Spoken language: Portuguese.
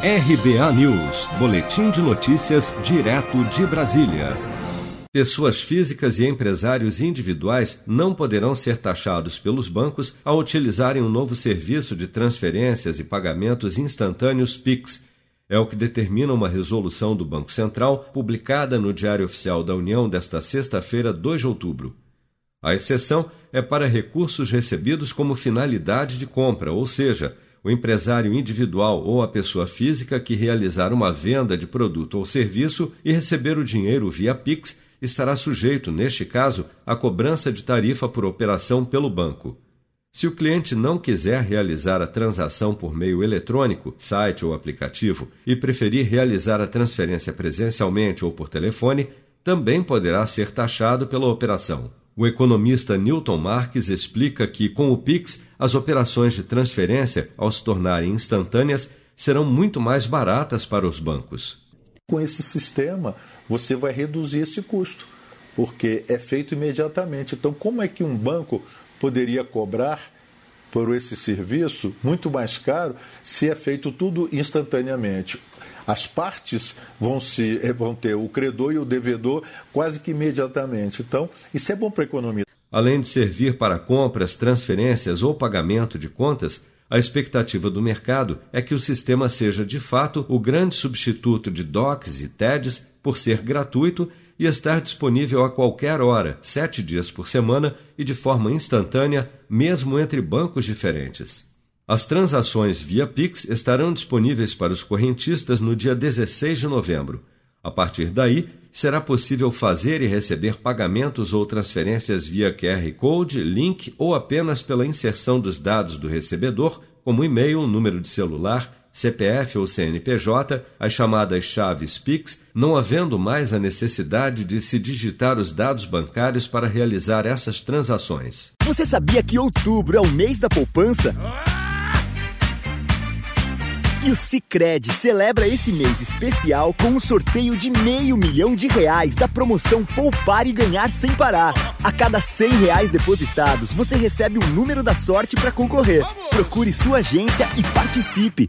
RBA News, Boletim de Notícias, direto de Brasília. Pessoas físicas e empresários individuais não poderão ser taxados pelos bancos ao utilizarem um novo serviço de transferências e pagamentos instantâneos PIX. É o que determina uma resolução do Banco Central, publicada no Diário Oficial da União desta sexta-feira, 2 de outubro. A exceção é para recursos recebidos como finalidade de compra, ou seja, o empresário individual ou a pessoa física que realizar uma venda de produto ou serviço e receber o dinheiro via Pix estará sujeito, neste caso, à cobrança de tarifa por operação pelo banco. Se o cliente não quiser realizar a transação por meio eletrônico, site ou aplicativo, e preferir realizar a transferência presencialmente ou por telefone, também poderá ser taxado pela operação. O economista Newton Marques explica que, com o Pix, as operações de transferência, ao se tornarem instantâneas, serão muito mais baratas para os bancos. Com esse sistema, você vai reduzir esse custo, porque é feito imediatamente. Então, como é que um banco poderia cobrar por esse serviço muito mais caro se é feito tudo instantaneamente? as partes vão, se, eh, vão ter o credor e o devedor quase que imediatamente. Então, isso é bom para a economia. Além de servir para compras, transferências ou pagamento de contas, a expectativa do mercado é que o sistema seja de fato o grande substituto de DOCs e TEDs por ser gratuito e estar disponível a qualquer hora, sete dias por semana e de forma instantânea, mesmo entre bancos diferentes. As transações via Pix estarão disponíveis para os correntistas no dia 16 de novembro. A partir daí, será possível fazer e receber pagamentos ou transferências via QR Code, link ou apenas pela inserção dos dados do recebedor, como e-mail, número de celular, CPF ou CNPJ, as chamadas chaves Pix, não havendo mais a necessidade de se digitar os dados bancários para realizar essas transações. Você sabia que outubro é o mês da poupança? E o Cicred celebra esse mês especial com um sorteio de meio milhão de reais da promoção Poupar e Ganhar Sem Parar. A cada cem reais depositados, você recebe um número da sorte para concorrer. Procure sua agência e participe.